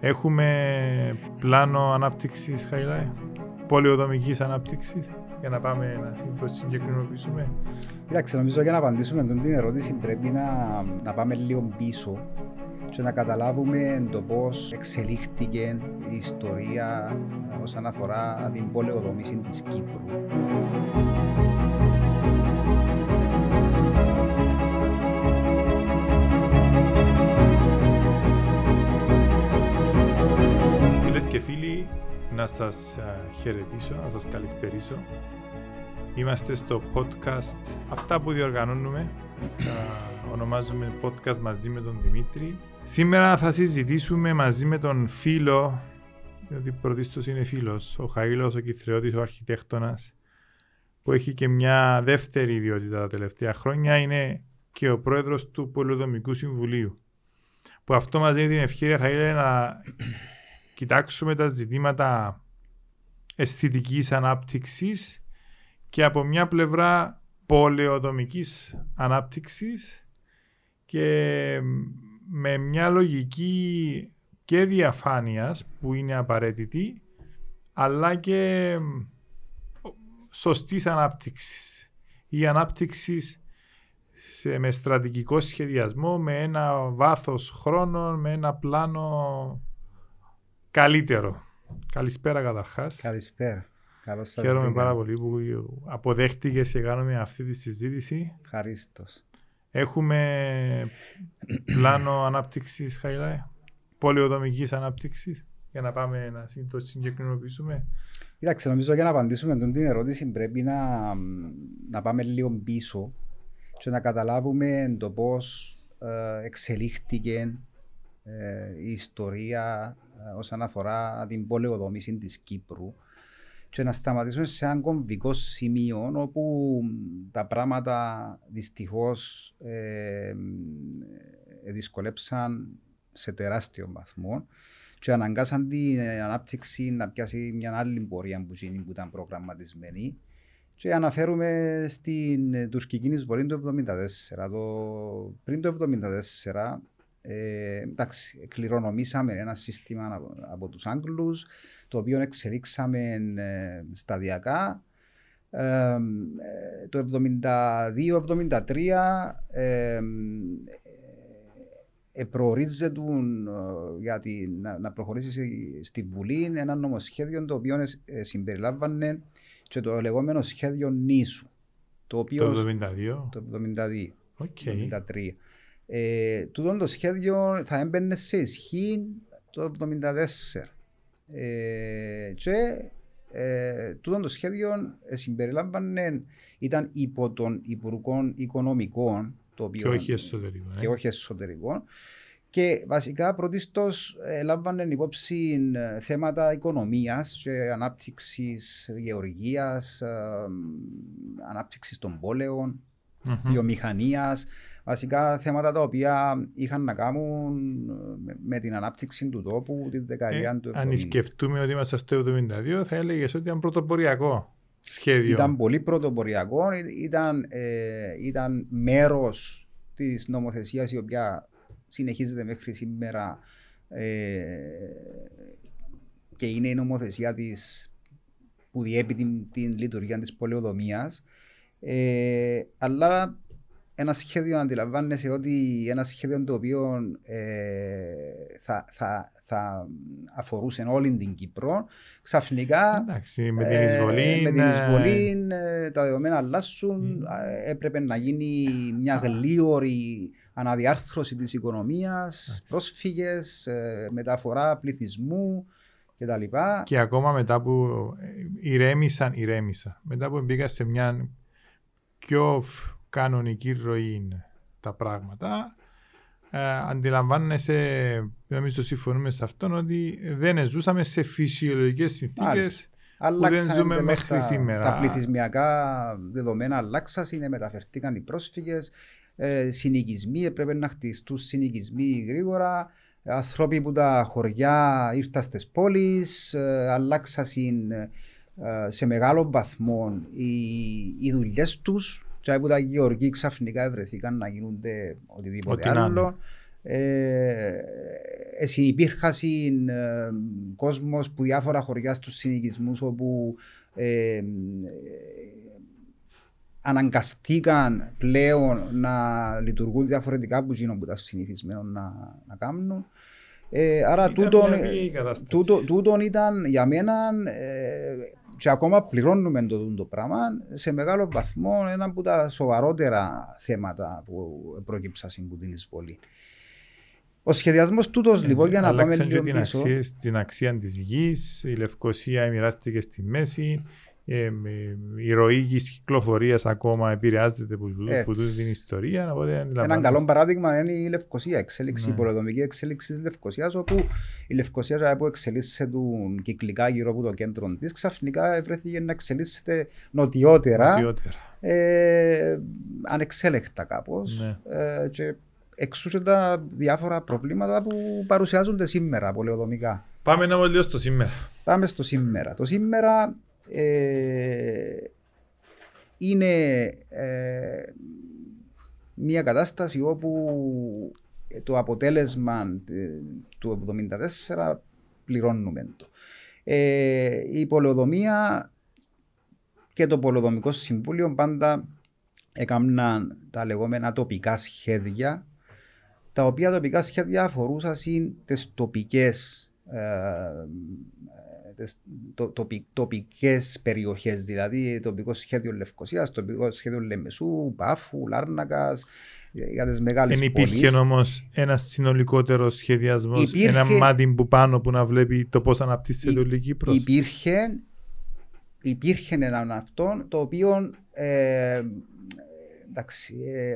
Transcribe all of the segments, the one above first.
Έχουμε πλάνο ανάπτυξης, Χαϊλάη, πολιοδομικής ανάπτυξης, για να πάμε να το συγκεκρινοποιήσουμε. Κοιτάξτε, νομίζω για να απαντήσουμε τον την ερώτηση πρέπει να, να πάμε λίγο πίσω και να καταλάβουμε το πώς εξελίχθηκε η ιστορία όσον αφορά την πολεοδομήση της Κύπρου. Και φίλοι, να σας ε, χαιρετήσω, να σας καλησπερίσω. Είμαστε στο podcast αυτά που διοργανώνουμε. Τα ονομάζουμε podcast μαζί με τον Δημήτρη. Σήμερα θα συζητήσουμε μαζί με τον φίλο, διότι πρωτίστως είναι φίλος, ο Χαΐλος, ο Κιθρεώτης, ο αρχιτέκτονας, που έχει και μια δεύτερη ιδιότητα τα τελευταία χρόνια, είναι και ο πρόεδρος του Πολυδομικού Συμβουλίου. Που αυτό μας δίνει την ευκαιρία, Χαΐλε, να κοιτάξουμε τα ζητήματα αισθητικής ανάπτυξης και από μια πλευρά πολεοδομικής ανάπτυξης και με μια λογική και διαφάνειας που είναι απαραίτητη αλλά και σωστής ανάπτυξης. Ή ανάπτυξης σε, με στρατηγικό σχεδιασμό, με ένα βάθος χρόνων, με ένα πλάνο καλύτερο. Καλησπέρα καταρχάς. Καλησπέρα. Καλώς σας Χαίρομαι πάρα πολύ που αποδέχτηκε και κάνουμε αυτή τη συζήτηση. Ευχαριστώ. Έχουμε πλάνο ανάπτυξης, Χαϊλάη, πολιοδομική ανάπτυξης, για να πάμε να το συγκεκρινοποιήσουμε. Κοιτάξτε, νομίζω για να απαντήσουμε την ερώτηση πρέπει να, να πάμε λίγο πίσω και να καταλάβουμε το πώς ε, εξελίχθηκε ε, η ιστορία ε, όσον αφορά την πολεοδομήση της Κύπρου και να σταματήσουμε σε ένα κομβικό σημείο όπου τα πράγματα δυστυχώς ε, ε, δυσκολέψαν σε τεράστιο βαθμό και αναγκάσαν την ανάπτυξη να πιάσει μια άλλη πορεία που, που ήταν προγραμματισμένη και αναφέρουμε στην τουρκική εισβολή του 1974. Το, πριν το 1974 ε, εντάξει, κληρονομήσαμε ένα σύστημα από, από τους Άγγλους το οποίο εξελίξαμε ε, σταδιακά. Ε, το 72-73 ε, προορίζεται για να, να προχωρήσεις στη Βουλή ένα νομοσχέδιο το οποίο συμπεριλάμβανε και το λεγόμενο σχέδιο νήσου. Το, οποίο, το 72. Το 72. Okay. 73. Ε, τούτο το σχέδιο θα έμπαινε σε ισχύ το 1974. Ε, και ε, τούτο το σχέδιο ε, συμπεριλάμβανε, ήταν υπό των Υπουργών Οικονομικών το οποίο, και όχι εσωτερικών. Και όχι εσωτερικών. Και βασικά πρωτίστως ε, λάμβανε υπόψη ε, θέματα οικονομίας και ανάπτυξης γεωργίας, ε, ανάπτυξης των πόλεων, mm-hmm. βιομηχανίας. Βασικά θέματα τα οποία είχαν να κάνουν με την ανάπτυξη του τόπου τη δεκαετία ε, του 70. Αν σκεφτούμε ότι είμαστε στο 72, θα έλεγες ότι ήταν πρωτοποριακό σχέδιο. Ήταν πολύ πρωτοποριακό, ήταν, ε, ήταν μέρος της νομοθεσίας η οποία συνεχίζεται μέχρι σήμερα ε, και είναι η νομοθεσία της που διέπει την, την λειτουργία της πολεοδομίας. Ε, αλλά ένα σχέδιο αντιλαμβάνεσαι ότι ένα σχέδιο το οποίο ε, θα, θα, θα αφορούσε όλη την Κύπρο. Ξαφνικά Εντάξει, με την εισβολή, ε, με την εισβολή ε, τα δεδομένα αλλάσουν. Ε, έπρεπε να γίνει μια γλίωρη αναδιάρθρωση της οικονομίας, πρόσφυγες, ε, μεταφορά πληθυσμού κτλ. Και ακόμα μετά που ηρέμησαν, ηρέμησαν. Μετά που μπήκα σε μια πιο κανονική ροή τα πράγματα. Ε, αντιλαμβάνεσαι, νομίζω συμφωνούμε σε αυτόν, ότι δεν ζούσαμε σε φυσιολογικές συνθήκες που δεν ζούμε μέχρι τα, σήμερα. Τα πληθυσμιακά δεδομένα αλλάξαν, είναι μεταφερθήκαν οι πρόσφυγες, ε, συνοικισμοί, έπρεπε να χτιστούν συνοικισμοί γρήγορα. Άνθρωποι που τα χωριά ήρθαν στις πόλεις, ε, αλλάξαν ε, σε μεγάλο βαθμό οι, οι δουλειές τους και από τα γεωργοί ξαφνικά βρεθήκαν να γίνονται οτιδήποτε Ό,τι άλλο. Ε, συνυπήρχαν ε, κόσμος που διάφορα χωριά στους συνοικισμούς όπου ε, αναγκαστήκαν πλέον να λειτουργούν διαφορετικά από εκείνο που ήταν συνηθισμένο να, να κάνουν. Ε, άρα τούτον, τούτο, τούτον ήταν για μένα ε, και ακόμα πληρώνουμε το, το πράγμα σε μεγάλο βαθμό ένα από τα σοβαρότερα θέματα που προκύψαν από την εισβολή. Ο σχεδιασμός τούτος ε, λοιπόν για να πάμε λίγο πίσω. Αξία, την αξία της γης, η Λευκοσία μοιράστηκε στη μέση, ε, η ροή κυκλοφορίας ακόμα επηρεάζεται από τούτη την ιστορία. Ένα καλό παράδειγμα είναι η Λευκοσία, εξέλιξη, ναι. η πολεοδομική εξέλιξη της Λευκοσίας, όπου η Λευκοσία που εξελίσσεται του κυκλικά γύρω από το κέντρο της, ξαφνικά βρέθηκε να εξελίσσεται νοτιότερα. νοτιότερα. Ε, ανεξέλεκτα κάπως. Ναι. Ε, και εξού και τα διάφορα προβλήματα που παρουσιάζονται σήμερα πολεοδομικά. Πάμε να λίγο στο σήμερα. Πάμε στο σήμερα. Το σήμερα ε, είναι ε, μια κατάσταση όπου το αποτέλεσμα ε, του 1974 πληρώνουμε το. η πολεοδομία και το πολεοδομικό συμβούλιο πάντα έκαναν τα λεγόμενα τοπικά σχέδια τα οποία τοπικά σχέδια αφορούσαν τις τοπικές το, τοπικές περιοχές, δηλαδή τοπικό σχέδιο Λευκοσίας, τοπικό σχέδιο Λεμεσού, Πάφου, Λάρνακας, για τις μεγάλες Δεν υπήρχε όμως ένας συνολικότερος σχεδιασμός, υπήρχε... ένα μάτι που πάνω που να βλέπει το πώς αναπτύσσεται η Κύπρος. Υπήρχε, υπήρχε ένα αυτό το οποίο ε, εντάξει, ε,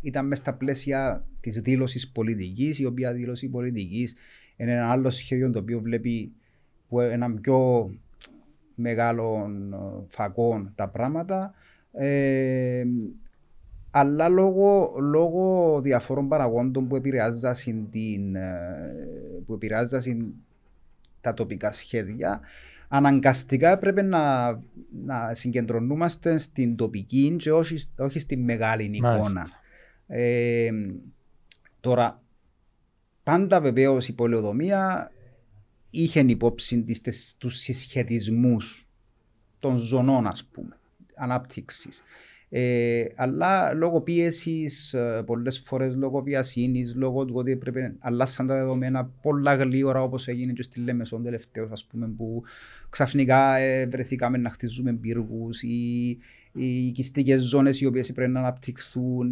ήταν μέσα στα πλαίσια της δήλωσης πολιτικής, η οποία δήλωση πολιτικής είναι ένα άλλο σχέδιο το οποίο βλέπει που έναν πιο μεγάλο φακό τα πράγματα. Ε, αλλά λόγω, λόγω διαφόρων παραγόντων που επηρεάζασαν, την, ε, που επηρεάζασαν τα τοπικά σχέδια, αναγκαστικά έπρεπε να, να συγκεντρωνόμαστε στην τοπική και όχι, όχι στη μεγάλη εικόνα. Ε, τώρα, πάντα βεβαίως η πολεοδομία είχε υπόψη τους συσχετισμούς των ζωνών, ας πούμε, ανάπτυξης. Ε, αλλά λόγω πίεσης, ε, πολλές φορές λόγω βιασύνης, λόγω του ότι έπρεπε αλλάσαν τα δεδομένα πολλά γλύωρα όπως έγινε και στη Λέμεσον τελευταίο, ας πούμε, που ξαφνικά ε, βρεθήκαμε να χτίζουμε πύργους ή οι οικιστικές ζώνες οι οποίες πρέπει να αναπτυχθούν,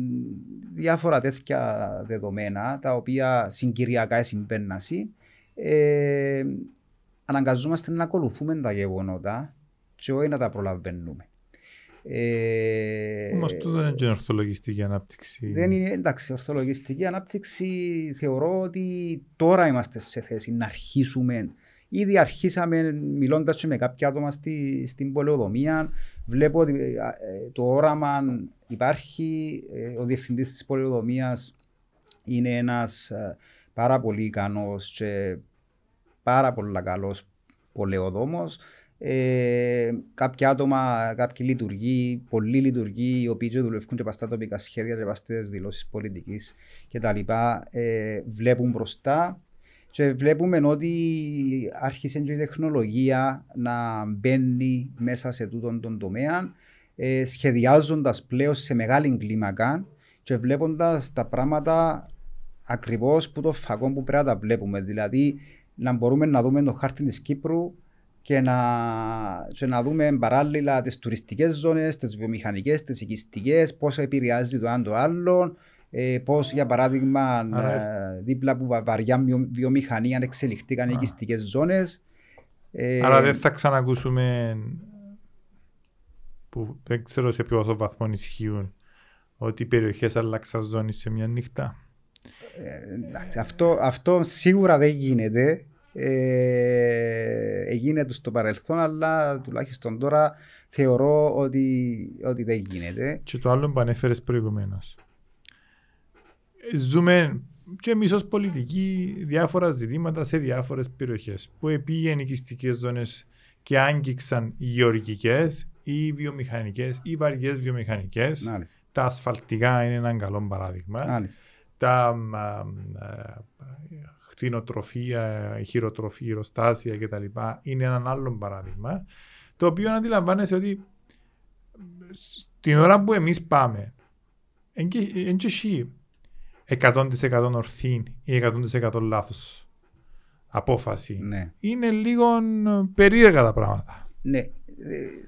διάφορα τέτοια δεδομένα τα οποία συγκυριακά συμβαίνουν ε, αναγκαζόμαστε να ακολουθούμε τα γεγονότα και όχι να τα προλαβαίνουμε. Ε, Όμως αυτό δεν είναι ορθολογιστική ανάπτυξη. Δεν είναι, εντάξει, ορθολογιστική ανάπτυξη θεωρώ ότι τώρα είμαστε σε θέση να αρχίσουμε. Ήδη αρχίσαμε μιλώντας με κάποια άτομα στη, στην πολεοδομία. Βλέπω ότι ε, το όραμα υπάρχει. Ε, ο διευθυντής της πολεοδομίας είναι ένας ε, πάρα πολύ ικανός και πάρα πολύ καλός πολεοδόμος. Ε, κάποια άτομα, κάποιοι λειτουργοί, πολλοί λειτουργοί, οι οποίοι δουλεύουν και παστά τοπικά σχέδια και παστέ δηλώσεις πολιτικής κτλ. Ε, βλέπουν μπροστά και βλέπουμε ότι άρχισε και η τεχνολογία να μπαίνει μέσα σε τούτον τον τομέα, ε, σχεδιάζοντας πλέον σε μεγάλη κλίμακα και βλέποντας τα πράγματα ακριβώς που το φακό που πρέπει να τα βλέπουμε. Δηλαδή να μπορούμε να δούμε το χάρτη της Κύπρου και να, και να δούμε παράλληλα τις τουριστικές ζώνες, τις βιομηχανικές, τις οικιστικές, πώ επηρεάζει το ένα το άλλο, ε, πώς για παράδειγμα Άρα... ε, δίπλα από βαριά βιομηχανία εξελιχθήκαν οι οικιστικές ζώνες. Ε, Αλλά δεν θα ξανακούσουμε που δεν ξέρω σε ποιο βαθμό ισχύουν ότι οι περιοχές αλλάξαν ζώνη σε μια νύχτα. Ε, αυτό, αυτό σίγουρα δεν γίνεται. Ε, γίνεται στο παρελθόν, αλλά τουλάχιστον τώρα θεωρώ ότι, ότι δεν γίνεται. Και το άλλο που ανέφερες προηγουμένως. Ζούμε και εμείς ως πολιτικοί διάφορα ζητήματα σε διάφορες περιοχές που επήγαινε οικιστικέ ζώνες και άγγιξαν οι γεωργικές ή βιομηχανικές ή βαριές βιομηχανικές. Τα ασφαλτικά είναι ένα καλό παράδειγμα. Τα χτινοτροφία, χειροτροφία, χειροστάσια κτλ. είναι ένα άλλο παράδειγμα. Το οποίο αντιλαμβάνεσαι ότι την ώρα που εμείς πάμε, δεν έχει 100% ορθή ή 100% λάθος απόφαση. Ναι. Είναι λίγο περίεργα τα πράγματα. Ναι. Ε,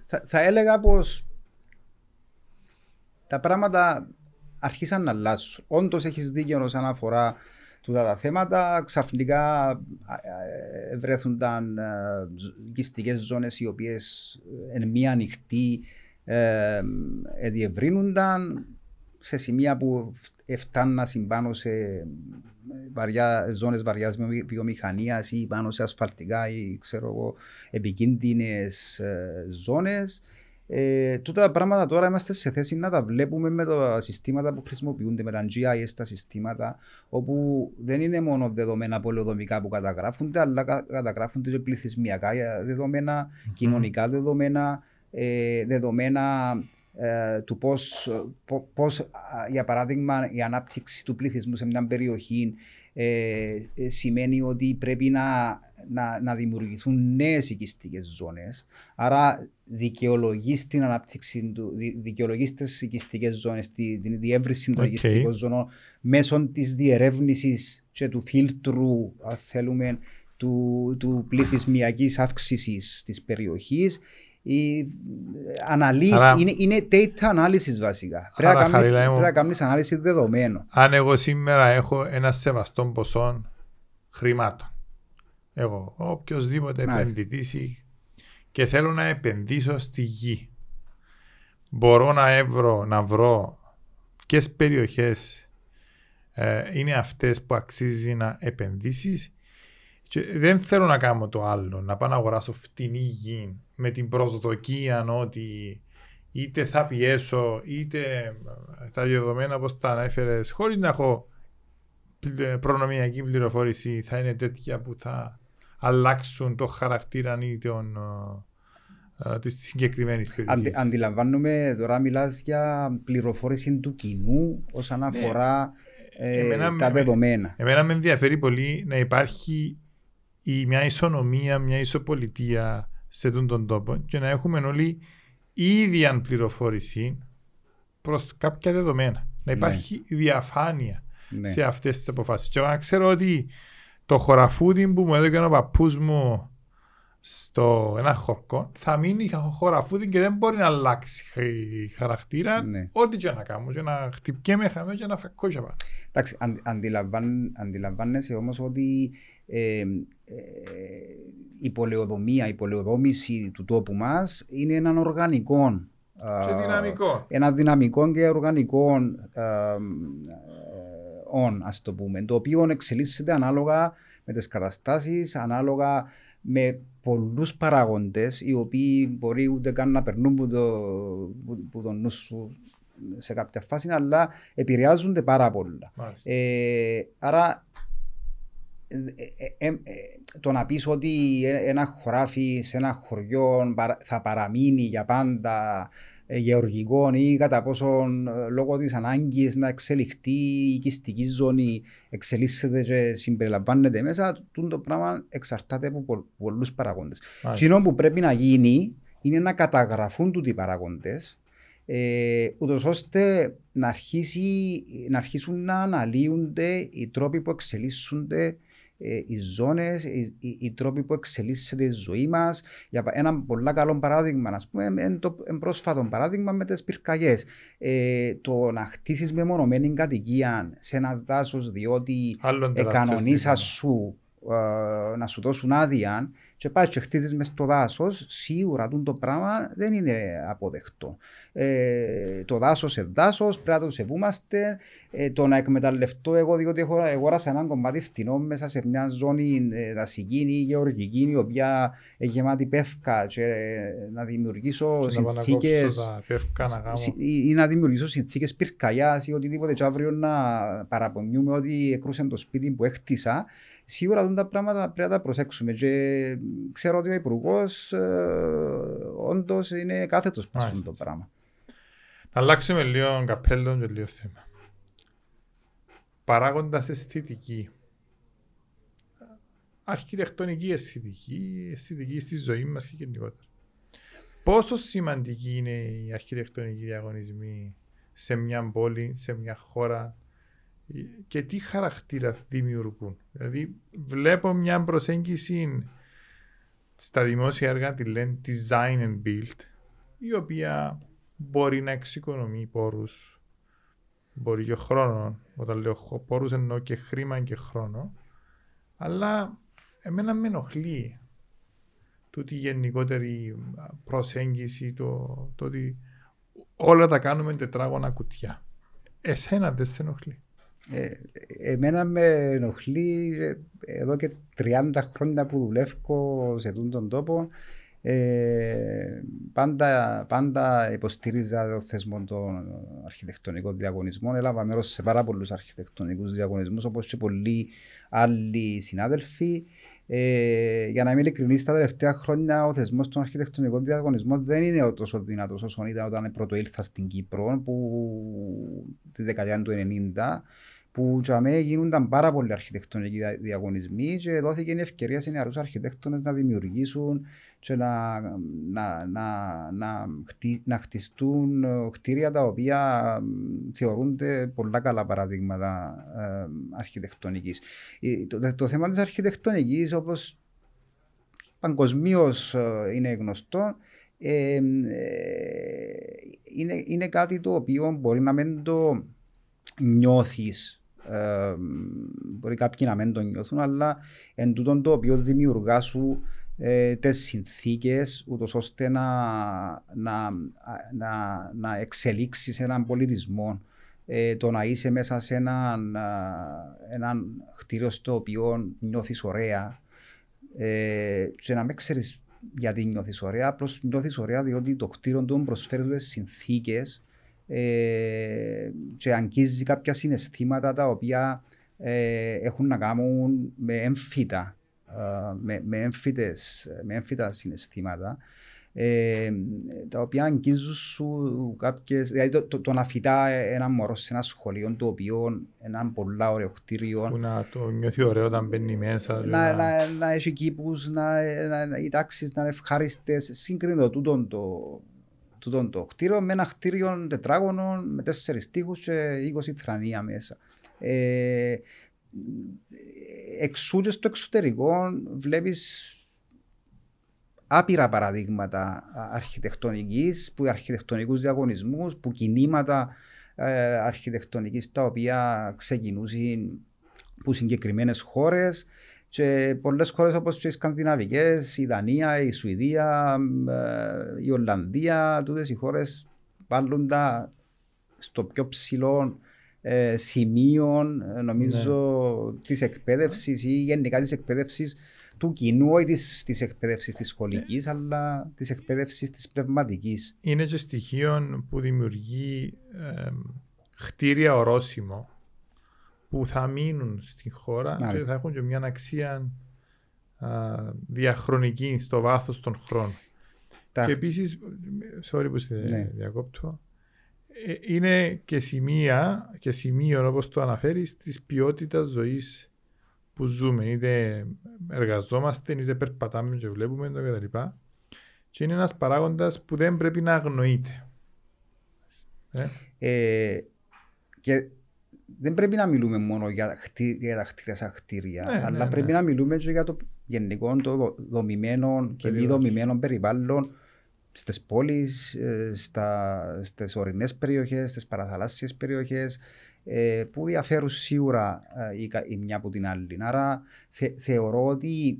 θα, θα έλεγα πως τα πράγματα αρχίσαν να αλλάσουν. Όντως έχεις δίκιο όσον αφορά τούτα τα θέματα. Ξαφνικά ε, βρέθονταν οικιστικές ζώνες οι οποίες εν μία ανοιχτή ε, διευρύνονταν σε σημεία που φτάνουν πάνω σε βαριά, ζώνες βαριάς βιομηχανίας ή πάνω σε ασφαλτικά ή ξέρω εγώ, επικίνδυνες ε, ζώνες. Ε, τούτα τα πράγματα τώρα είμαστε σε θέση να τα βλέπουμε με τα συστήματα που χρησιμοποιούνται, με τα GIS τα συστήματα, όπου δεν είναι μόνο δεδομένα πολεοδομικά που καταγράφονται, αλλά καταγράφονται και πληθυσμιακά δεδομένα, mm-hmm. κοινωνικά δεδομένα, ε, δεδομένα ε, του πώς, πώς, για παράδειγμα, η ανάπτυξη του πληθυσμού σε μια περιοχή ε, ε, σημαίνει ότι πρέπει να, να, να δημιουργηθούν νέες οικιστικές ζώνες. Άρα, δικαιολογείς την ανάπτυξη του, δικαιολογείς τις οικιστικές ζώνες, τη, την διεύρυνση των okay. οικιστικών ζώνων μέσω της διερεύνησης και του φίλτρου, αν θέλουμε, του, του πληθυσμιακής αύξησης της περιοχής οι αναλύσεις, Άρα, είναι, είναι data analysis βασικά. Πρέπει να, κάνεις, πρέπει να κάνεις ανάλυση δεδομένων. Αν εγώ σήμερα έχω ένα σεβαστό ποσό χρημάτων, εγώ, οποιοδήποτε επενδυτής και θέλω να επενδύσω στη γη, μπορώ να, εύρω, να βρω ποιε περιοχές ε, είναι αυτές που αξίζει να επενδύσεις. Και δεν θέλω να κάνω το άλλο, να πάω να αγοράσω φτηνή γη με την προσδοκία ότι είτε θα πιέσω είτε τα δεδομένα όπως τα ανέφερες χωρίς να έχω προνομιακή πληροφόρηση θα είναι τέτοια που θα αλλάξουν το χαρακτήρα ή τον, uh, της συγκεκριμένη περιοχή. αντιλαμβάνομαι τώρα μιλάς για πληροφόρηση του κοινού όσον ναι. αφορά ε, τα δεδομένα. Εμένα με ενδιαφέρει πολύ να υπάρχει η, μια ισονομία, μια ισοπολιτεία σε αυτόν τον τόπο και να έχουμε όλοι ίδια πληροφόρηση προς κάποια δεδομένα. Να ναι. υπάρχει ναι. διαφάνεια ναι. σε αυτές τις αποφάσεις. Και να ξέρω ότι το χωραφούδι που μου έδωσε ο παππούς μου στο ένα χορκό θα μείνει χωραφούδι και δεν μπορεί να αλλάξει χαρακτήρα ναι. ό,τι και να κάνω και να χτυπιέμαι χαμέ και να φεκώ και Εντάξει, αντιλαμβάνεσαι όμως ότι ε, ε, η πολεοδομία, η πολεοδόμηση του τόπου μας είναι έναν οργανικό και δυναμικό. Ένα δυναμικό και οργανικό όν, ας το πούμε, το οποίο εξελίσσεται ανάλογα με τις καταστάσεις, ανάλογα με πολλούς παράγοντες οι οποίοι μπορεί ούτε καν να περνούν που, το, που, τον νους σου σε κάποια φάση, αλλά επηρεάζονται πάρα πολλά. Ε, άρα ε, ε, ε, το να πεις ότι ένα χωράφι σε ένα χωριό θα παραμείνει για πάντα γεωργικό ή κατά πόσον λόγω της ανάγκης να εξελιχθεί η οικιστική ζώνη εξελίσσεται και συμπεριλαμβάνεται μέσα, το πράγμα εξαρτάται από πολλούς παραγόντες. Τι που πρέπει να γίνει είναι να καταγραφούν τούτοι οι παραγόντες ε, ούτως ώστε να, αρχίσει, να αρχίσουν να αναλύονται οι τρόποι που εξελίσσονται ε, οι ζώνες, οι, οι, οι, τρόποι που εξελίσσεται η ζωή μας. Για ένα πολύ καλό παράδειγμα, ας πούμε, είναι το πρόσφατο παράδειγμα με τις πυρκαγιές. Ε, το να χτίσεις μεμονωμένη κατοικία σε ένα δάσος διότι κανονίσα σου ε, να σου δώσουν άδεια και πάει και χτίζεις μες στο δάσος, σίγουρα το πράγμα δεν είναι αποδεκτό. Ε, το δάσος σε δάσος, πρέπει να το σεβούμαστε. Ε, το να εκμεταλλευτώ εγώ, διότι έχω αγόρασα έναν κομμάτι φτηνό μέσα σε μια ζώνη ε, δασική ή γεωργική, η οποία έχει γεμάτη πεύκα και ε, να δημιουργήσω συνθήκες. ή να δημιουργήσω συνθήκες πυρκαγιάς ή οτιδήποτε, και αύριο να παραπονιούμε ότι εκρούσε το σπίτι που έχτισα σίγουρα τα πράγματα πρέπει να τα προσέξουμε. Και ξέρω ότι ο Υπουργός ε, όντως είναι κάθετος πάνω το πράγμα. Να αλλάξουμε λίγο καπέλο και λίγο θέμα. Παράγοντας αισθητική. Αρχιτεκτονική αισθητική, αισθητική στη ζωή μας και γενικότερα. Πόσο σημαντική είναι η αρχιτεκτονική διαγωνισμή σε μια πόλη, σε μια χώρα και τι χαρακτήρα δημιουργούν; Δηλαδή βλέπω μια προσέγγιση στα δημόσια έργα, τη λένε design and build, η οποία μπορεί να εξοικονομεί πόρους, μπορεί και χρόνος, όταν λέω πόρους εννοώ και χρήμα και χρόνο, αλλά εμένα με ενοχλεί τούτη γενικότερη προσέγγιση, το, το ότι όλα τα κάνουμε τετράγωνα κουτιά. Εσένα δεν σε ενοχλεί. Ε, εμένα με ενοχλεί ε, εδώ και 30 χρόνια που δουλεύω σε αυτόν τον τόπο. Ε, πάντα, πάντα υποστήριζα το θεσμό των αρχιτεκτονικών διαγωνισμών. Έλαβα μέρος σε πάρα πολλούς αρχιτεκτονικούς διαγωνισμούς, όπως και πολλοί άλλοι συνάδελφοι. Ε, για να είμαι ειλικρινής, τα τελευταία χρόνια ο θεσμός των αρχιτεκτονικών διαγωνισμών δεν είναι τόσο δυνατός όσο ήταν όταν πρώτο ήλθα στην Κύπρο, που τη δεκαετία του 90 που για γίνονταν πάρα πολλοί αρχιτεκτονικοί διαγωνισμοί και δόθηκε η ευκαιρία σε νεαρούς αρχιτέκτονες να δημιουργήσουν και να, να, να, να, να χτιστούν κτίρια τα οποία θεωρούνται πολλά καλά παραδείγματα ε, αρχιτεκτονικής. Το, το, θέμα της αρχιτεκτονικής όπως παγκοσμίως ε, είναι γνωστό ε, ε, είναι, είναι κάτι το οποίο μπορεί να μην το νιώθεις ε, μπορεί κάποιοι να μην το νιώθουν, αλλά εν τούτον το οποίο δημιουργά σου ε, τι συνθήκες, ούτως ώστε να, να, να, να εξελίξεις έναν πολιτισμό. Ε, το να είσαι μέσα σε έναν, ένα κτίριο στο οποίο νιώθεις ωραία ε, και να μην ξέρεις γιατί νιώθεις ωραία, απλώς νιώθεις ωραία διότι το κτίριο του προσφέρει συνθήκες ε, και αγγίζει κάποια συναισθήματα τα οποία ε, έχουν να κάνουν με έμφυτα, ε, με, με, έμφυτες, με έμφυτα συναισθήματα ε, τα οποία αγγίζουν σου κάποιες, δηλαδή το, το, το, να φυτά ένα μωρό σε ένα σχολείο το οποίο ένα πολλά ωραίο κτίριο. Που να το νιώθει ωραίο όταν μπαίνει μέσα να, να, να, να έχει κήπους, να, να, να, οι τάξεις να είναι ευχάριστες σύγκρινο τούτον το, τούτο το κτίριο με ένα κτίριο τετράγωνο με τέσσερις τείχους και 20 θρανία μέσα. Ε, εξού και στο εξωτερικό βλέπεις άπειρα παραδείγματα αρχιτεκτονικής, που αρχιτεκτονικούς διαγωνισμούς, που κινήματα ε, αρχιτεκτονικής τα οποία ξεκινούσαν από συγκεκριμένες χώρες και πολλές χώρες όπως και οι Σκανδιναβικές, η Δανία, η Σουηδία, ε, η Ολλανδία, τούτες οι χώρες βάλουν στο πιο ψηλό ε, σημείο, ε, νομίζω, ναι. της εκπαίδευσης ή γενικά της εκπαίδευσης του κοινού, όχι της εκπαίδευσης της σχολικής, ναι. αλλά της εκπαίδευσης της πνευματικής. Είναι και στοιχείο που δημιουργεί ε, χτίρια ορόσημο που θα μείνουν στην χώρα και θα έχουν και μια αξία α, διαχρονική στο βάθος των χρόνων. Τα... Και επίσης, sorry που σε ναι. διακόπτω, ε, είναι και σημεία και σημείο όπως το αναφέρεις της ποιότητας ζωής που ζούμε. Είτε εργαζόμαστε, είτε περπατάμε και βλέπουμε το κτλ. Και είναι ένας παράγοντας που δεν πρέπει να αγνοείται. Ε; Ε, και δεν πρέπει να μιλούμε μόνο για, χτί, για τα κτίρια σαν κτίρια, ναι, αλλά ναι, πρέπει ναι. να μιλούμε και για το γενικό, το δομημένο και μη δομημένο περιβάλλον στις πόλεις, ε, στις ορεινές περιοχές, στις παραθαλάσσιες περιοχές, ε, που διαφέρουν σίγουρα ε, η, η μια από την άλλη. Άρα θε, θεωρώ ότι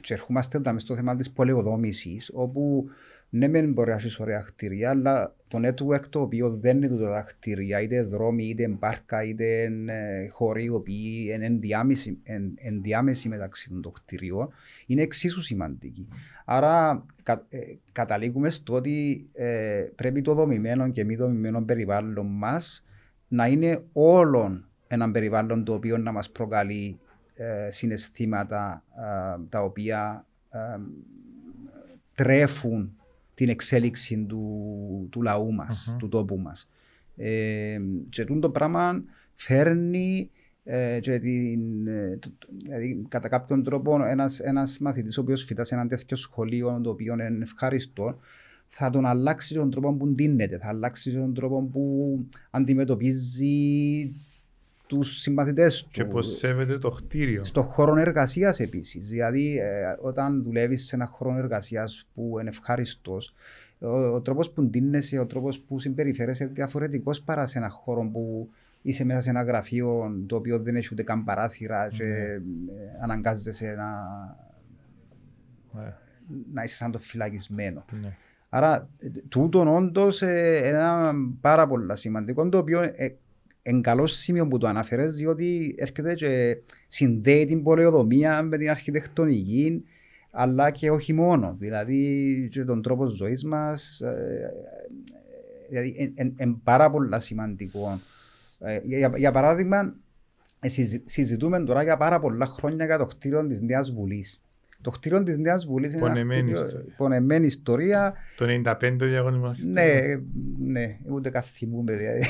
και ερχόμαστε στο θέμα της πολεοδόμησης, όπου ναι, μεν μπορεί να έχει ωραία κτίρια, αλλά το network το οποίο δεν είναι τα κτίρια, είτε δρόμοι, είτε μπάρκα, είτε ε, χώροι οι οποίοι είναι ενδιάμεση, εν, ενδιάμεση μεταξύ των κτιριών, είναι εξίσου σημαντική. Άρα κα, ε, καταλήγουμε στο ότι ε, πρέπει το δομημένο και μη δομημένο περιβάλλον μας να είναι όλων ένα περιβάλλον το οποίο να μας προκαλεί ε, συναισθήματα ε, τα οποία τρέφουν την εξέλιξη του, του λαού μας, του τόπου μας. Ε, και το πράγμα φέρνει Ε, και την, ε, δηλαδή, κατά κάποιον τρόπο ένας, ένας μαθητής ο οποίος φυτάς σε ένα τέτοιο σχολείο το οποίο είναι ευχάριστο θα τον αλλάξει τον τρόπο που ντύνεται, θα αλλάξει τον τρόπο που αντιμετωπίζει τους συμμαθητέ του. Και πώ σέβεται το κτίριο. Στο χώρο εργασίας επίσης. Δηλαδή, ε, όταν δουλεύεις σε ένα χώρο εργασίας που είναι ευχάριστος, ο, ο τρόπος που ντύνεσαι, ο τρόπος που συμπεριφέρεσαι διαφορετικός παρά σε ένα χώρο που είσαι μέσα σε ένα γραφείο το οποίο δεν έχει ούτε καν παράθυρα και mm. αναγκάζεσαι να, ναι. να είσαι σαν το φυλακισμένο. Ναι. Άρα, τούτο όντως είναι ένα πάρα πολύ σημαντικό το οποίο είναι καλός σημείο που το αναφέρεις διότι έρχεται και συνδέει την πολεοδομία με την αρχιτεκτονική αλλά και όχι μόνο. Δηλαδή και τον τρόπο ζωής μας. Δηλαδή είναι πάρα πολύ σημαντικό. Για, για παράδειγμα, συζητούμε τώρα για πάρα πολλά χρόνια για το κτίριο της Νέας Βουλής. Το κτίριο της Νέας Βουλής είναι πονεμένη, ιστορία. πονεμένη ιστορία. Το 95 διαγωνισμό. Ναι, ναι, ούτε καθημούμε. Δηλαδή.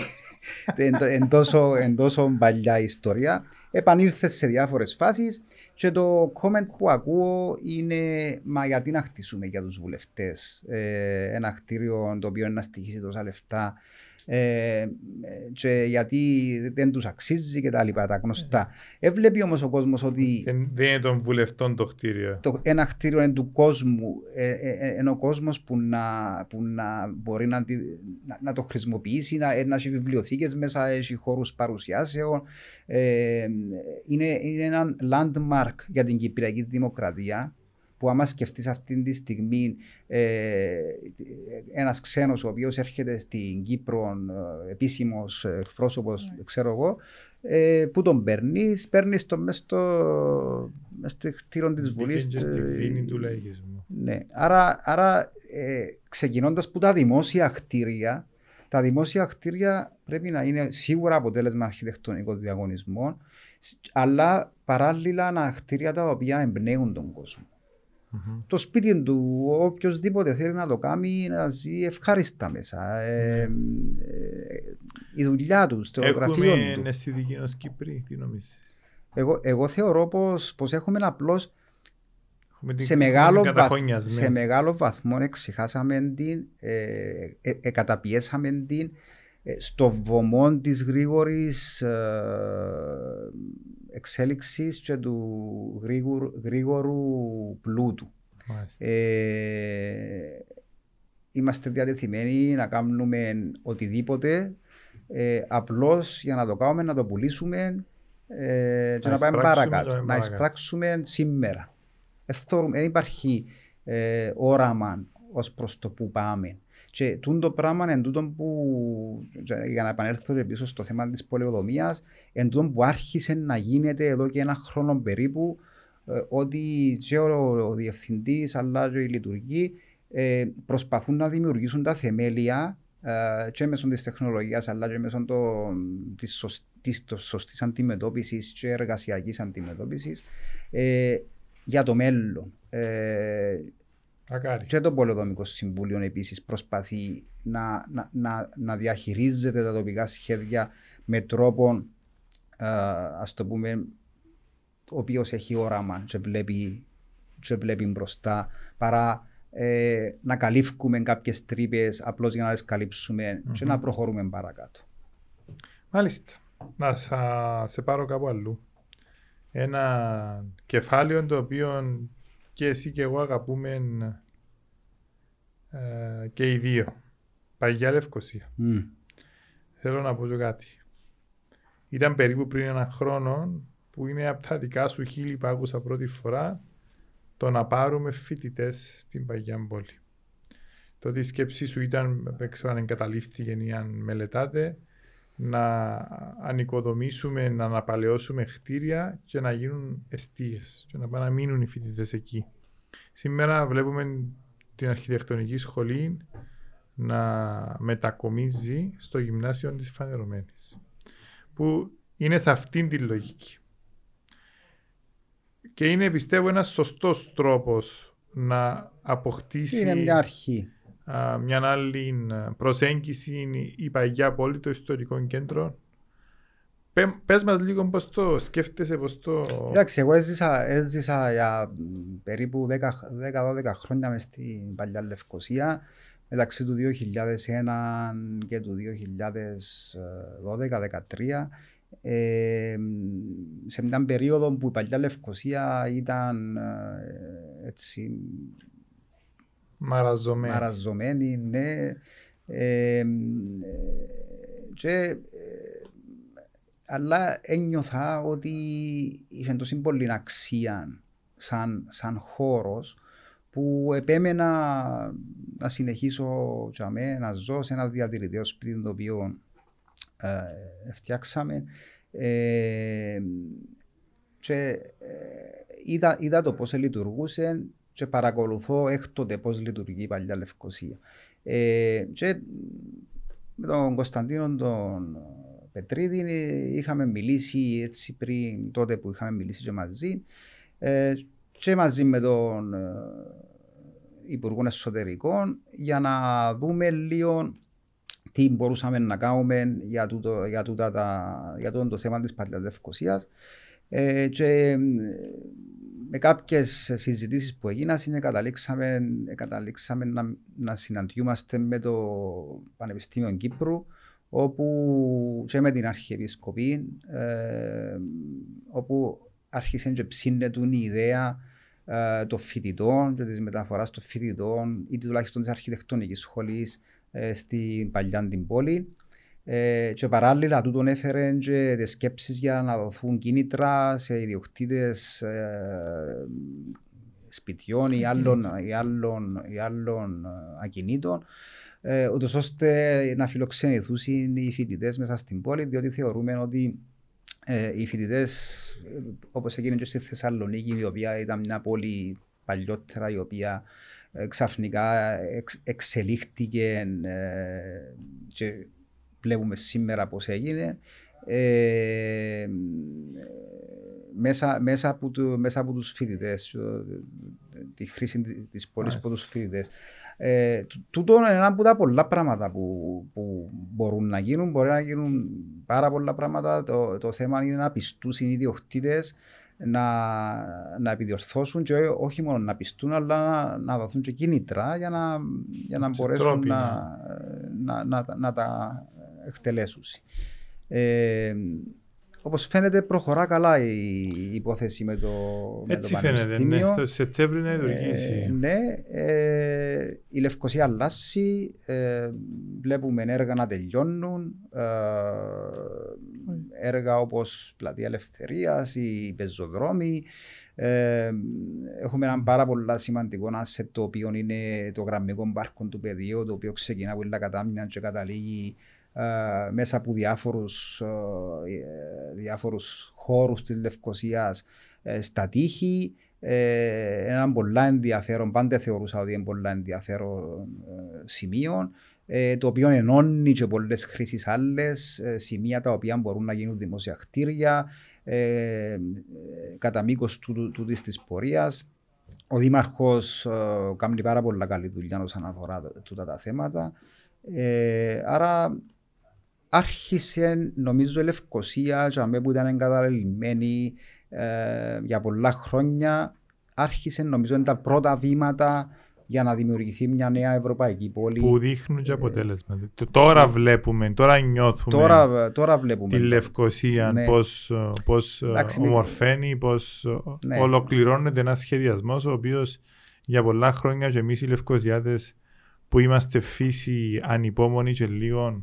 εν, τόσο, εν τόσο παλιά ιστορία. Επανήλθε σε διάφορες φάσεις και το comment που ακούω είναι μα γιατί να χτίσουμε για τους βουλευτές ε, ένα κτίριο το οποίο είναι να στοιχήσει τόσα λεφτά ε, και γιατί δεν τους αξίζει και τα λοιπά, τα γνωστά. Έβλεπε όμως ο κόσμος ότι. Δεν, είναι των βουλευτών το κτίριο. Το, ένα κτίριο είναι του κόσμου. Ε, ε, ε είναι ο κόσμος που, να, που να μπορεί να, να, να το χρησιμοποιήσει, να, να έχει βιβλιοθήκες μέσα, έχει χώρους παρουσιάσεων. Ε, είναι, είναι ένα landmark για την Κυπριακή Δημοκρατία που άμα σκεφτείς αυτή τη στιγμή ε, ένας ξένος ο οποίος έρχεται στην Κύπρο ε, επίσημος πρόσωπο, ναι. ξέρω εγώ, ε, που τον παίρνεις, παίρνεις το μέσα στο, στο κτίριο της Βουλής. Και στη δίνη του λαϊκισμού. Ναι. Άρα, άρα ε, ξεκινώντας που τα δημόσια κτίρια, τα δημόσια κτίρια πρέπει να είναι σίγουρα αποτέλεσμα αρχιτεκτονικών διαγωνισμών, αλλά παράλληλα να κτίρια τα οποία εμπνέουν τον κόσμο. Mm-hmm. Το σπίτι του, οποιοδήποτε θέλει να το κάνει, να ζει ευχάριστα μέσα. Ε, ε, η δουλειά του, στο έχουμε γραφείο του. Έχουμε αισθητική ως Κύπρη, τι νομίζεις; Εγώ, εγώ θεωρώ πως, πως έχουμε απλώς σε μεγάλο, βαθ, σε μεγάλο βαθμό εξηχάσαμε την, ε, ε, ε, καταπιέσαμε την ε, στο βωμό της γρήγορης ε, εξέλιξης και του γρήγορου, γρήγορου πλούτου. Ε, είμαστε διατεθειμένοι να κάνουμε οτιδήποτε ε, απλώς για να το κάνουμε, να το πουλήσουμε ε, και να, να πάμε παρακάτω. Να εισπράξουμε σήμερα. Δεν υπάρχει ε, όραμα ως προς το που πάμε. Και το πράγμα είναι τούτο που, για να επανέλθω πίσω στο θέμα της πολεοδομίας, είναι τούτο που άρχισε να γίνεται εδώ και ένα χρόνο περίπου, ε, ότι και ο, ο διευθυντής αλλά και οι λειτουργοί ε, προσπαθούν να δημιουργήσουν τα θεμέλια ε, και μέσω της τεχνολογίας αλλά και μέσω το, της, σωστής, σωστής αντιμετώπισης και εργασιακής αντιμετώπισης ε, για το μέλλον. Ε, Ακάρι. Και το Πολεοδομικό Συμβούλιο επίσης προσπαθεί να, να, να, να, διαχειρίζεται τα τοπικά σχέδια με τρόπο, α το πούμε, ο οποίος έχει όραμα και βλέπει, και βλέπει μπροστά, παρά ε, να καλύφουμε κάποιες τρύπες απλώς για να τις καλύψουμε mm-hmm. και να προχωρούμε παρακάτω. Μάλιστα. Να σε πάρω κάπου αλλού. Ένα κεφάλαιο το οποίο και εσύ και εγώ αγαπούμε ε, και οι δύο. Παγιά Λευκοσία. Mm. Θέλω να πω κάτι. Ήταν περίπου πριν ένα χρόνο που είναι από τα δικά σου χείλη που άκουσα πρώτη φορά το να πάρουμε φοιτητές στην Παγιά Πόλη. Το ότι η σκέψη σου ήταν, δεν ξέρω αν εγκαταλείφθηκε ή αν μελετάτε, να ανοικοδομήσουμε, να αναπαλαιώσουμε χτίρια και να γίνουν εστίες και να πάνε να μείνουν οι φοιτητές εκεί. Σήμερα βλέπουμε την αρχιτεκτονική σχολή να μετακομίζει στο γυμνάσιο της Φανερωμένης που είναι σε αυτήν την λογική. Και είναι πιστεύω ένας σωστός τρόπος να αποκτήσει είναι μια, αρχή. Μια άλλη προσέγγιση η παγιά πόλη, το ιστορικό κέντρο Πε- Πες μας λίγο πώς το σκέφτεσαι, πώς το... Εντάξει, εγώ έζησα, έζησα για μ, περίπου 10-12 χρόνια μες στην παλιά Λευκοσία. Μεταξύ του 2001 και του 2012-2013 ε, μ, σε μια περίοδο που η παλιά Λευκοσία ήταν ε, έτσι Μαραζωμένη. μαραζωμένη, ναι. Ε, μ, ε, και, ε, αλλά ένιωθα ότι είχε τόσο πολύ αξία σαν, σαν χώρος που επέμενα να συνεχίσω τζαμέ, να ζω σε ένα διατηρητικό σπίτι το οποίο ε, φτιάξαμε ε, και ε, είδα, είδα το πώς λειτουργούσε και παρακολουθώ έκτοτε πώς λειτουργεί η παλιά Λευκοσία. Ε, και με τον Κωνσταντίνο τον Πετρίδη ε, είχαμε μιλήσει έτσι πριν τότε που είχαμε μιλήσει και μαζί ε, και μαζί με τον ε, Υπουργό Εσωτερικών για να δούμε λίγο τι μπορούσαμε να κάνουμε για, τούτο, για, τούτα τα, για τούτο το θέμα της Παλαιάς Λευκοσίας. Ε, και ε, με κάποιες συζητήσεις που έγιναν είναι καταλήξαμε, καταλήξαμε να, να συναντιούμαστε με το Πανεπιστήμιο Κύπρου όπου και με την Αρχιεπισκοπή ε, όπου άρχισε και ψήνετουν η ιδέα ε, των φοιτητών και της μεταφοράς των φοιτητών ή τουλάχιστον της αρχιτεκτονικής σχολής ε, στην παλιά την πόλη. Ε, και παράλληλα τούτον έφερε και τις σκέψεις για να δοθούν κίνητρα σε ιδιοκτήτες ε, σπιτιών ή άλλων, ή άλλων, ή άλλων ε, ακινήτων ε, ούτως ώστε να φιλοξενηθούν οι φοιτητές μέσα στην πόλη, διότι θεωρούμε ότι ε, οι φοιτητές, όπως έγινε και στη Θεσσαλονίκη, η οποία ήταν μια πόλη παλιότερα, η οποία ε, ξαφνικά εξ, εξελίχθηκε ε, και βλέπουμε σήμερα πώς έγινε. Ε, μέσα, μέσα, από του, μέσα από τους φοιτητές, τη χρήση της πόλης από τους φοιτητές. Ε, τούτο είναι ένα από τα πολλά πράγματα που, που μπορούν να γίνουν. Μπορεί να γίνουν πάρα πολλά πράγματα. Το, το θέμα είναι να πιστούν οι ιδιοκτήτες να, να επιδιορθώσουν και όχι μόνο να πιστούν, αλλά να, να δοθούν και κίνητρα για να, για να μπορέσουν τρόποι, να, να, να, να, τα εκτελέσουν. Ε, όπως φαίνεται προχωρά καλά η, η υπόθεση με το, με Έτσι το φαίνεται, ναι. Πανεπιστήμιο. Το Σεπτέμβρη να Ε, λειτουργήσει. ναι, ε, η Λευκοσία αλλάζει, ε, βλέπουμε έργα να τελειώνουν, ε, έργα όπως Πλατεία Ελευθερίας, οι πεζοδρόμοι. Ε, έχουμε ένα πάρα πολύ σημαντικό asset το οποίο είναι το γραμμικό πάρκο του πεδίου, το οποίο ξεκινά από τα κατάμια και καταλήγει ε, μέσα από διάφορους, ε, διάφορους χώρους της Λευκοσίας ε, στα τείχη. Ε, ένα πολλά ενδιαφέρον, πάντα θεωρούσα ότι είναι πολλά ενδιαφέρον ε, σημείο, ε, το οποίο ενώνει και πολλές χρήσεις άλλες, ε, σημεία τα οποία μπορούν να γίνουν δημόσια κτίρια, ε, ε, κατά μήκος του, του, της πορείας. Ο Δήμαρχος ε, κάνει πάρα πολλά καλή δουλειά όσον αφορά τούτα τα θέματα. Ε, άρα άρχισε νομίζω η Λευκοσία και αμέ που ήταν εγκαταλελειμμένη ε, για πολλά χρόνια άρχισε νομίζω είναι τα πρώτα βήματα για να δημιουργηθεί μια νέα ευρωπαϊκή πόλη. Που δείχνουν και αποτέλεσμα. Το- Τώρα βλέπουμε, τώρα νιώθουμε Τώρα, τώρα βλέπουμε. τη Λευκοσία Ναι. πώς, ε, πώς ε, Εντάξει, μη- ομορφαίνει, πώς ε, Ναι. ολοκληρώνεται ένας σχεδιασμός ο οποίος για πολλά χρόνια και εμείς οι Λευκοσιάτες που είμαστε φύση ανυπόμονοι και λίγο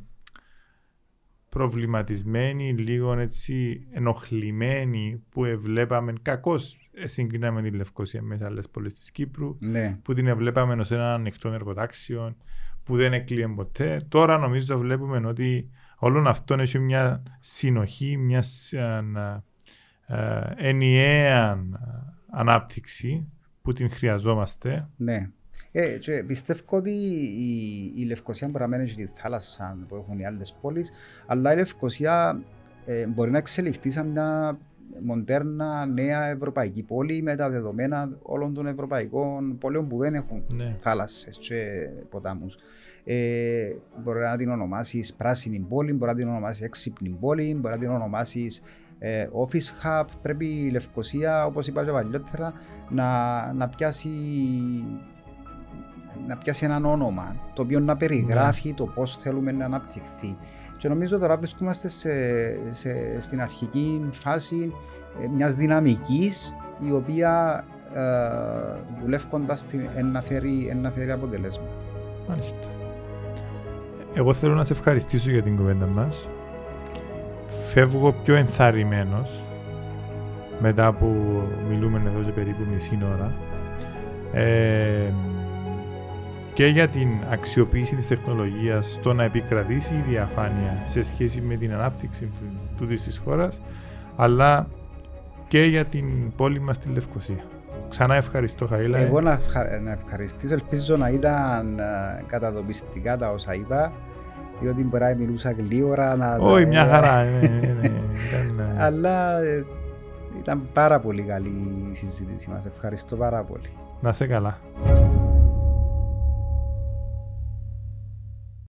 προβληματισμένοι, λίγο έτσι ενοχλημένοι που εβλέπαμε κακώς ε, συγκρίναμε τη Λευκοσία με τις άλλες πόλεις της Κύπρου Ναι, που την βλέπαμε ως ένα ανοιχτό εργοτάξιο που δεν έκλειε ποτέ. Τώρα νομίζω βλέπουμε ότι όλο αυτό έχει μια συνοχή, μια σ- ανα- ε, ενιαία ε, ανάπτυξη που την χρειαζόμαστε. ναι. Ε, και πιστεύω ότι η, η Λευκοσία μπορεί να μένει στη θάλασσα που έχουν οι άλλες πόλεις, αλλά η Λευκοσία ε, μπορεί να εξελιχθεί σαν μια μοντέρνα, νέα ευρωπαϊκή πόλη με τα δεδομένα όλων των ευρωπαϊκών πόλεων που δεν έχουν Ναι. θάλασσες και ποτάμους. Ε, μπορεί να την ονομάσεις πράσινη πόλη, μπορεί να την ονομάσεις έξυπνη πόλη, μπορεί να την ονομάσεις ε, office hub. Πρέπει η Λευκοσία, όπως είπα και παλιότερα, να, να πιάσει να πιάσει έναν όνομα το οποίο να περιγράφει το πώς θέλουμε να αναπτυχθεί. Και νομίζω τώρα βρισκόμαστε σε, σε, στην αρχική φάση ε, μιας δυναμικής η οποία ε, δουλεύοντας την, εν να φέρει, εν να φέρει αποτελέσματα. Μάλιστα. Εγώ θέλω να σε ευχαριστήσω για την κουβέντα μας. Φεύγω πιο ενθαρρυμένος μετά που μιλούμε εδώ και περίπου μισή ώρα. Ε, και για την αξιοποίηση της τεχνολογίας στο να επικρατήσει η διαφάνεια σε σχέση με την ανάπτυξη του της χώρας αλλά και για την πόλη μας τη Λευκοσία. Ξανά ευχαριστώ Χαΐλα. Εγώ να, ευχα- να ευχαριστήσω, ελπίζω να ήταν ε, καταδομιστικά τα όσα είπα, διότι μπορεί να μιλούσα γλύωρα. Να, Όχι, μια χαρά. ναι, ναι, ναι. Ήταν, ε, Αλλά ε, ήταν πάρα πολύ καλή η συζήτηση μας. Ευχαριστώ πάρα πολύ. Να σε καλά.